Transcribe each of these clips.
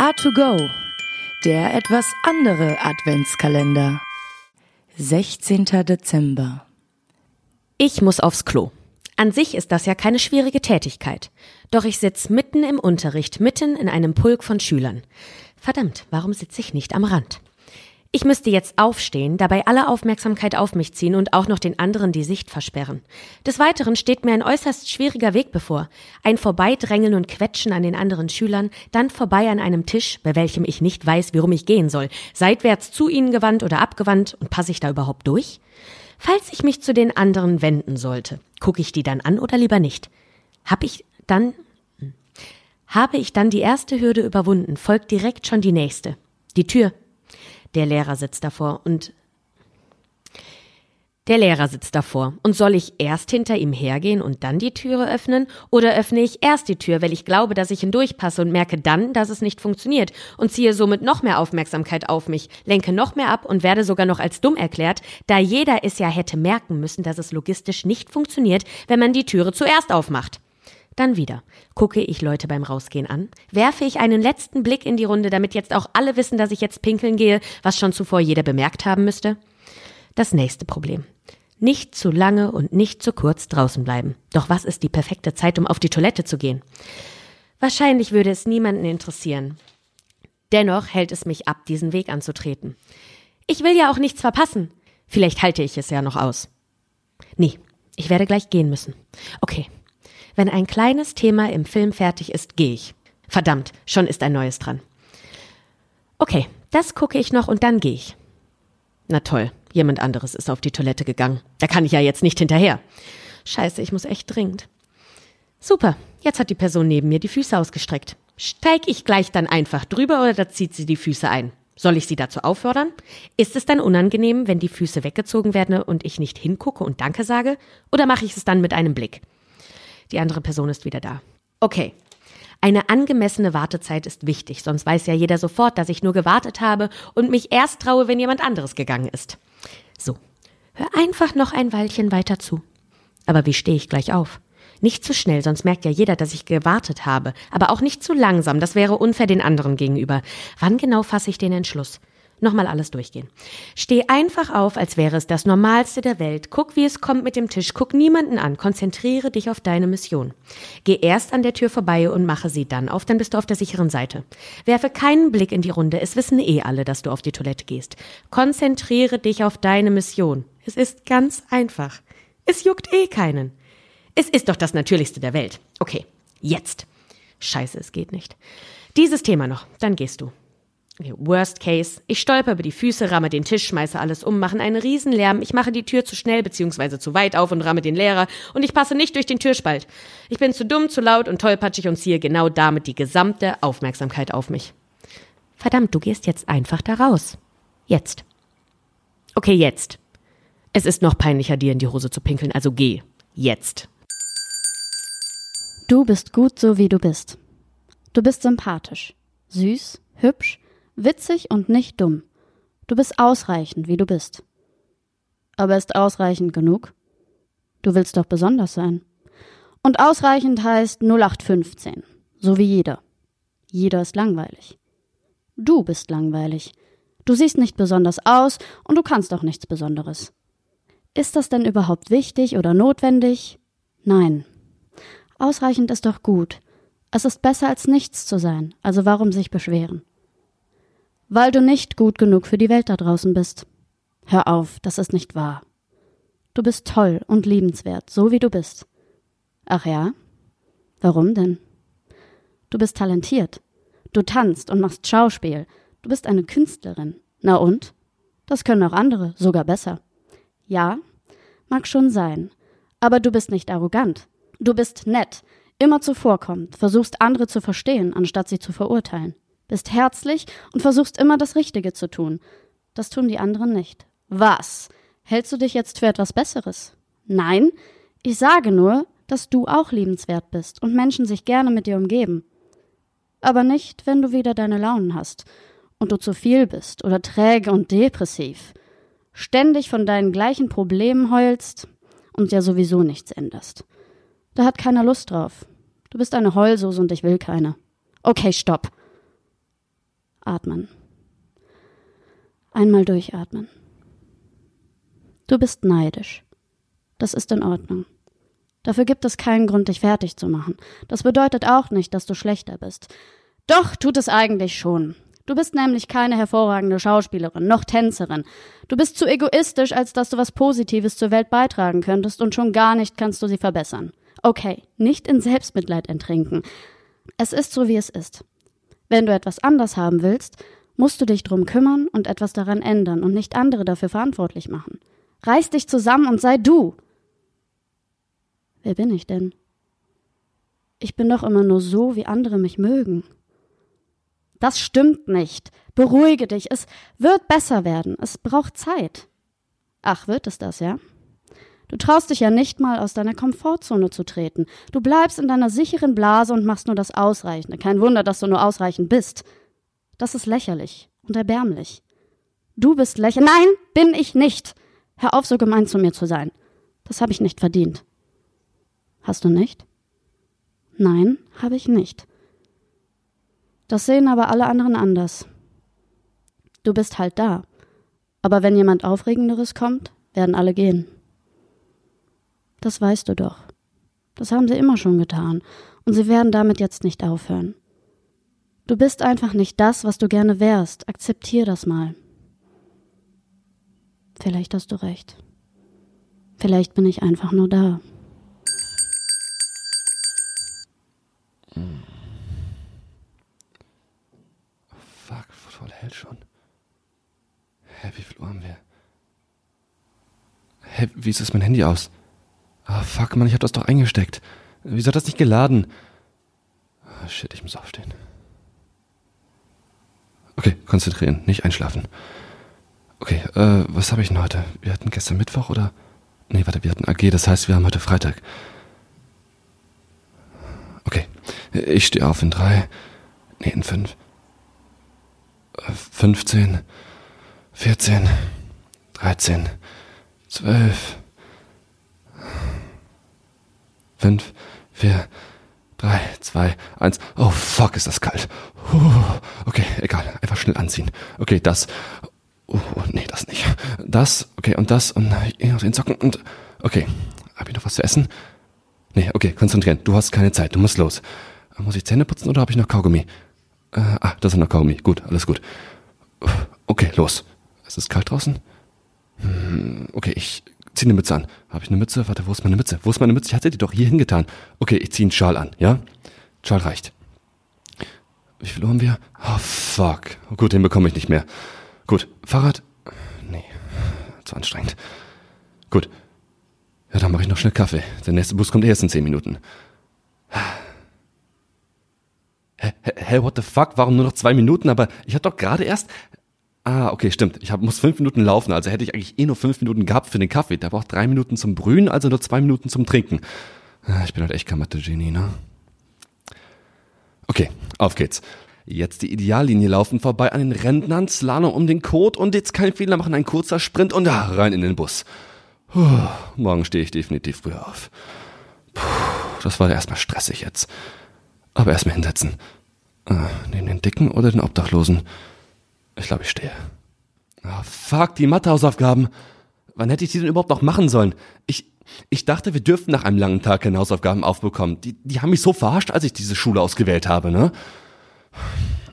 A2Go, der etwas andere Adventskalender. 16. Dezember. Ich muss aufs Klo. An sich ist das ja keine schwierige Tätigkeit. Doch ich sitz mitten im Unterricht, mitten in einem Pulk von Schülern. Verdammt, warum sitze ich nicht am Rand? Ich müsste jetzt aufstehen, dabei alle Aufmerksamkeit auf mich ziehen und auch noch den anderen die Sicht versperren. Des Weiteren steht mir ein äußerst schwieriger Weg bevor. Ein Vorbeidrängeln und Quetschen an den anderen Schülern, dann vorbei an einem Tisch, bei welchem ich nicht weiß, worum ich gehen soll, seitwärts zu ihnen gewandt oder abgewandt und passe ich da überhaupt durch? Falls ich mich zu den anderen wenden sollte, gucke ich die dann an oder lieber nicht? Hab ich dann hm. habe ich dann die erste Hürde überwunden, folgt direkt schon die nächste. Die Tür, der Lehrer sitzt davor und der Lehrer sitzt davor. Und soll ich erst hinter ihm hergehen und dann die Türe öffnen? Oder öffne ich erst die Tür, weil ich glaube, dass ich hindurchpasse und merke dann, dass es nicht funktioniert und ziehe somit noch mehr Aufmerksamkeit auf mich, lenke noch mehr ab und werde sogar noch als dumm erklärt, da jeder es ja hätte merken müssen, dass es logistisch nicht funktioniert, wenn man die Türe zuerst aufmacht. Dann wieder. Gucke ich Leute beim Rausgehen an? Werfe ich einen letzten Blick in die Runde, damit jetzt auch alle wissen, dass ich jetzt pinkeln gehe, was schon zuvor jeder bemerkt haben müsste? Das nächste Problem. Nicht zu lange und nicht zu kurz draußen bleiben. Doch was ist die perfekte Zeit, um auf die Toilette zu gehen? Wahrscheinlich würde es niemanden interessieren. Dennoch hält es mich ab, diesen Weg anzutreten. Ich will ja auch nichts verpassen. Vielleicht halte ich es ja noch aus. Nee, ich werde gleich gehen müssen. Okay, wenn ein kleines Thema im Film fertig ist, gehe ich. Verdammt, schon ist ein neues dran. Okay, das gucke ich noch und dann gehe ich. Na toll, jemand anderes ist auf die Toilette gegangen. Da kann ich ja jetzt nicht hinterher. Scheiße, ich muss echt dringend. Super, jetzt hat die Person neben mir die Füße ausgestreckt. Steig ich gleich dann einfach drüber oder zieht sie die Füße ein? Soll ich sie dazu auffordern? Ist es dann unangenehm, wenn die Füße weggezogen werden und ich nicht hingucke und Danke sage? Oder mache ich es dann mit einem Blick? Die andere Person ist wieder da. Okay. Eine angemessene Wartezeit ist wichtig, sonst weiß ja jeder sofort, dass ich nur gewartet habe und mich erst traue, wenn jemand anderes gegangen ist. So, hör einfach noch ein Weilchen weiter zu. Aber wie stehe ich gleich auf? Nicht zu schnell, sonst merkt ja jeder, dass ich gewartet habe. Aber auch nicht zu langsam, das wäre unfair den anderen gegenüber. Wann genau fasse ich den Entschluss? Nochmal alles durchgehen. Steh einfach auf, als wäre es das Normalste der Welt. Guck, wie es kommt mit dem Tisch. Guck niemanden an. Konzentriere dich auf deine Mission. Geh erst an der Tür vorbei und mache sie dann auf, dann bist du auf der sicheren Seite. Werfe keinen Blick in die Runde. Es wissen eh alle, dass du auf die Toilette gehst. Konzentriere dich auf deine Mission. Es ist ganz einfach. Es juckt eh keinen. Es ist doch das Natürlichste der Welt. Okay, jetzt. Scheiße, es geht nicht. Dieses Thema noch, dann gehst du. Worst case, ich stolper über die Füße, ramme den Tisch, schmeiße alles um, mache einen Riesenlärm, ich mache die Tür zu schnell bzw. zu weit auf und ramme den Lehrer und ich passe nicht durch den Türspalt. Ich bin zu dumm, zu laut und tollpatschig und ziehe genau damit die gesamte Aufmerksamkeit auf mich. Verdammt, du gehst jetzt einfach da raus. Jetzt. Okay, jetzt. Es ist noch peinlicher, dir in die Hose zu pinkeln, also geh. Jetzt. Du bist gut so, wie du bist. Du bist sympathisch, süß, hübsch, witzig und nicht dumm. Du bist ausreichend, wie du bist. Aber ist ausreichend genug? Du willst doch besonders sein. Und ausreichend heißt 0815, so wie jeder. Jeder ist langweilig. Du bist langweilig. Du siehst nicht besonders aus und du kannst auch nichts Besonderes. Ist das denn überhaupt wichtig oder notwendig? Nein. Ausreichend ist doch gut. Es ist besser als nichts zu sein, also warum sich beschweren? Weil du nicht gut genug für die Welt da draußen bist. Hör auf, das ist nicht wahr. Du bist toll und liebenswert, so wie du bist. Ach ja? Warum denn? Du bist talentiert. Du tanzt und machst Schauspiel. Du bist eine Künstlerin. Na und? Das können auch andere, sogar besser. Ja, mag schon sein. Aber du bist nicht arrogant. Du bist nett, immer zuvorkommend, versuchst andere zu verstehen, anstatt sie zu verurteilen bist herzlich und versuchst immer das Richtige zu tun. Das tun die anderen nicht. Was? Hältst du dich jetzt für etwas Besseres? Nein, ich sage nur, dass du auch liebenswert bist und Menschen sich gerne mit dir umgeben. Aber nicht, wenn du wieder deine Launen hast und du zu viel bist oder träge und depressiv, ständig von deinen gleichen Problemen heulst und ja sowieso nichts änderst. Da hat keiner Lust drauf. Du bist eine Heulsuse und ich will keine. Okay, stopp. Atmen. Einmal durchatmen. Du bist neidisch. Das ist in Ordnung. Dafür gibt es keinen Grund, dich fertig zu machen. Das bedeutet auch nicht, dass du schlechter bist. Doch tut es eigentlich schon. Du bist nämlich keine hervorragende Schauspielerin, noch Tänzerin. Du bist zu egoistisch, als dass du was Positives zur Welt beitragen könntest und schon gar nicht kannst du sie verbessern. Okay, nicht in Selbstmitleid enttrinken. Es ist so, wie es ist. Wenn du etwas anders haben willst, musst du dich drum kümmern und etwas daran ändern und nicht andere dafür verantwortlich machen. Reiß dich zusammen und sei du. Wer bin ich denn? Ich bin doch immer nur so, wie andere mich mögen. Das stimmt nicht. Beruhige dich. Es wird besser werden. Es braucht Zeit. Ach, wird es das, ja? Du traust dich ja nicht mal aus deiner Komfortzone zu treten. Du bleibst in deiner sicheren Blase und machst nur das Ausreichende. Kein Wunder, dass du nur ausreichend bist. Das ist lächerlich und erbärmlich. Du bist lächerlich. Nein, bin ich nicht. Hör auf, so gemein zu mir zu sein. Das habe ich nicht verdient. Hast du nicht? Nein, habe ich nicht. Das sehen aber alle anderen anders. Du bist halt da. Aber wenn jemand Aufregenderes kommt, werden alle gehen. Das weißt du doch. Das haben sie immer schon getan, und sie werden damit jetzt nicht aufhören. Du bist einfach nicht das, was du gerne wärst. Akzeptier das mal. Vielleicht hast du recht. Vielleicht bin ich einfach nur da. Fuck, voll hell schon. Hä, wie viel Uhr haben wir? Hä, wie ist das mein Handy aus? Ah, fuck, Mann, ich hab das doch eingesteckt. Wieso hat das nicht geladen? Ah, shit, ich muss aufstehen. Okay, konzentrieren, nicht einschlafen. Okay, äh, was habe ich denn heute? Wir hatten gestern Mittwoch oder? Nee, warte, wir hatten AG, das heißt, wir haben heute Freitag. Okay, ich stehe auf in drei, nee, in fünf, äh, 15, 14, 13, 12, 5, 4, 3, 2, 1. Oh fuck, ist das kalt. Okay, egal, einfach schnell anziehen. Okay, das. Oh, nee, das nicht. Das, okay, und das und noch den Socken und. Okay, hab ich noch was zu essen? Nee, okay, konzentrieren. Du hast keine Zeit, du musst los. Muss ich Zähne putzen oder habe ich noch Kaugummi? Äh, ah, das ist noch Kaugummi. Gut, alles gut. Okay, los. Es ist kalt draußen? Hm, okay, ich zieh eine Mütze an. Habe ich eine Mütze? Warte, wo ist meine Mütze? Wo ist meine Mütze? Ich hatte die doch hier hingetan. Okay, ich zieh einen Schal an, ja? Schal reicht. Wie viel haben wir? Oh, fuck. Gut, den bekomme ich nicht mehr. Gut, Fahrrad? Nee, zu anstrengend. Gut. Ja, dann mache ich noch schnell Kaffee. Der nächste Bus kommt erst in zehn Minuten. Hä, hä, what the fuck? Warum nur noch zwei Minuten? Aber ich habe doch gerade erst... Ah, okay, stimmt. Ich hab, muss fünf Minuten laufen, also hätte ich eigentlich eh nur fünf Minuten gehabt für den Kaffee. Der braucht drei Minuten zum Brühen, also nur zwei Minuten zum Trinken. Ah, Ich bin halt echt kein Mathe-Genie, ne? Okay, auf geht's. Jetzt die Ideallinie laufen vorbei an den Rentnern, Slalom um den Kot und jetzt kein Fehler machen, ein kurzer Sprint und ah, rein in den Bus. Puh, morgen stehe ich definitiv früher auf. Puh, das war erstmal stressig jetzt. Aber erstmal hinsetzen. Äh, neben den Dicken oder den Obdachlosen? Ich glaube, ich stehe. Ah, fuck, die Mathehausaufgaben. Wann hätte ich die denn überhaupt noch machen sollen? Ich, ich dachte, wir dürften nach einem langen Tag keine Hausaufgaben aufbekommen. Die, die haben mich so verarscht, als ich diese Schule ausgewählt habe, ne?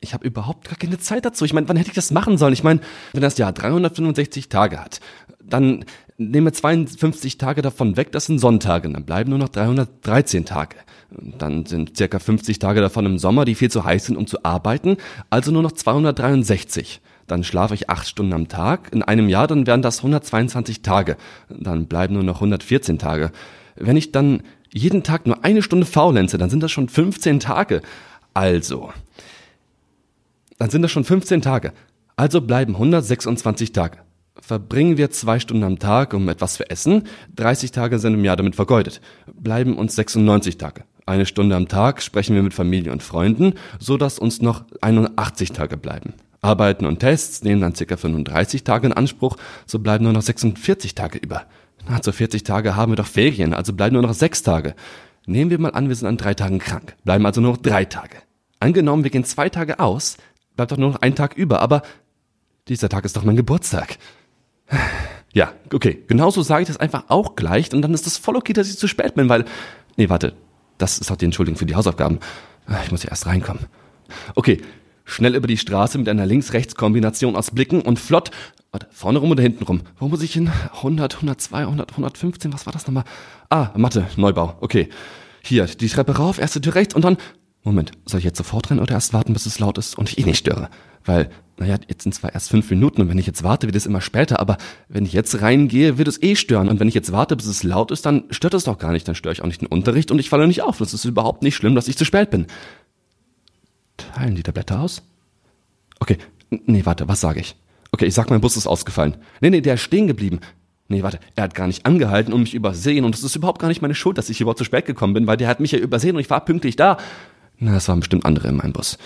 Ich habe überhaupt gar keine Zeit dazu. Ich meine, wann hätte ich das machen sollen? Ich meine, wenn das Jahr 365 Tage hat, dann nehmen wir 52 Tage davon weg, das sind Sonntage, dann bleiben nur noch 313 Tage. Dann sind circa 50 Tage davon im Sommer, die viel zu heiß sind, um zu arbeiten, also nur noch 263. Dann schlafe ich acht Stunden am Tag. In einem Jahr, dann wären das 122 Tage. Dann bleiben nur noch 114 Tage. Wenn ich dann jeden Tag nur eine Stunde faulenze, dann sind das schon 15 Tage. Also, dann sind das schon 15 Tage. Also bleiben 126 Tage. Verbringen wir zwei Stunden am Tag, um etwas zu essen, 30 Tage sind im Jahr damit vergeudet. Bleiben uns 96 Tage. Eine Stunde am Tag sprechen wir mit Familie und Freunden, so dass uns noch 81 Tage bleiben. Arbeiten und Tests nehmen dann ca. 35 Tage in Anspruch, so bleiben nur noch 46 Tage über. Nahezu 40 Tage haben wir doch Ferien, also bleiben nur noch 6 Tage. Nehmen wir mal an, wir sind an drei Tagen krank, bleiben also nur noch drei Tage. Angenommen, wir gehen zwei Tage aus, bleibt doch nur noch ein Tag über, aber dieser Tag ist doch mein Geburtstag. Ja, okay, genauso sage ich das einfach auch gleich und dann ist das voll okay, dass ich zu spät bin, weil. Nee, warte, das ist auch die Entschuldigung für die Hausaufgaben. Ich muss ja erst reinkommen. Okay, schnell über die Straße mit einer Links-Rechts-Kombination aus Blicken und flott. Warte, vorne rum oder hinten rum? Wo muss ich hin? 100, 102, 100, 115, was war das nochmal? Ah, Mathe, Neubau, okay. Hier, die Treppe rauf, erste Tür rechts und dann. Moment, soll ich jetzt sofort rennen oder erst warten, bis es laut ist und ich eh nicht störe? Weil, naja, jetzt sind zwar erst fünf Minuten und wenn ich jetzt warte, wird es immer später, aber wenn ich jetzt reingehe, wird es eh stören. Und wenn ich jetzt warte, bis es laut ist, dann stört es doch gar nicht. Dann störe ich auch nicht den Unterricht und ich falle nicht auf. Das ist überhaupt nicht schlimm, dass ich zu spät bin. Teilen die Tablette aus? Okay, nee, warte, was sage ich? Okay, ich sag, mein Bus ist ausgefallen. Nee, nee, der ist stehen geblieben. Nee, warte, er hat gar nicht angehalten und mich übersehen und es ist überhaupt gar nicht meine Schuld, dass ich überhaupt zu spät gekommen bin, weil der hat mich ja übersehen und ich war pünktlich da. Na, es waren bestimmt andere in meinem Bus.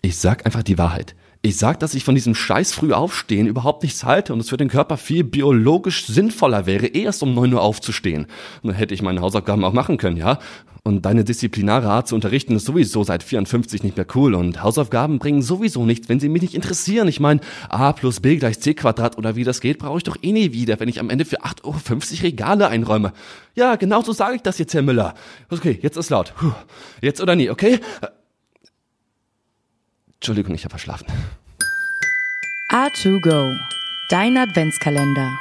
Ich sag einfach die Wahrheit. Ich sag, dass ich von diesem Scheiß früh aufstehen überhaupt nichts halte und es für den Körper viel biologisch sinnvoller wäre, erst um neun Uhr aufzustehen. Und dann hätte ich meine Hausaufgaben auch machen können, ja? Und deine disziplinare Art zu unterrichten ist sowieso seit 54 nicht mehr cool und Hausaufgaben bringen sowieso nichts, wenn sie mich nicht interessieren. Ich meine, a plus b gleich c Quadrat oder wie das geht, brauche ich doch eh nie wieder, wenn ich am Ende für 8,50 Euro Regale einräume. Ja, genau so sage ich das jetzt, Herr Müller. Okay, jetzt ist laut. Puh. Jetzt oder nie, okay? Entschuldigung, ich habe verschlafen. A2Go, dein Adventskalender.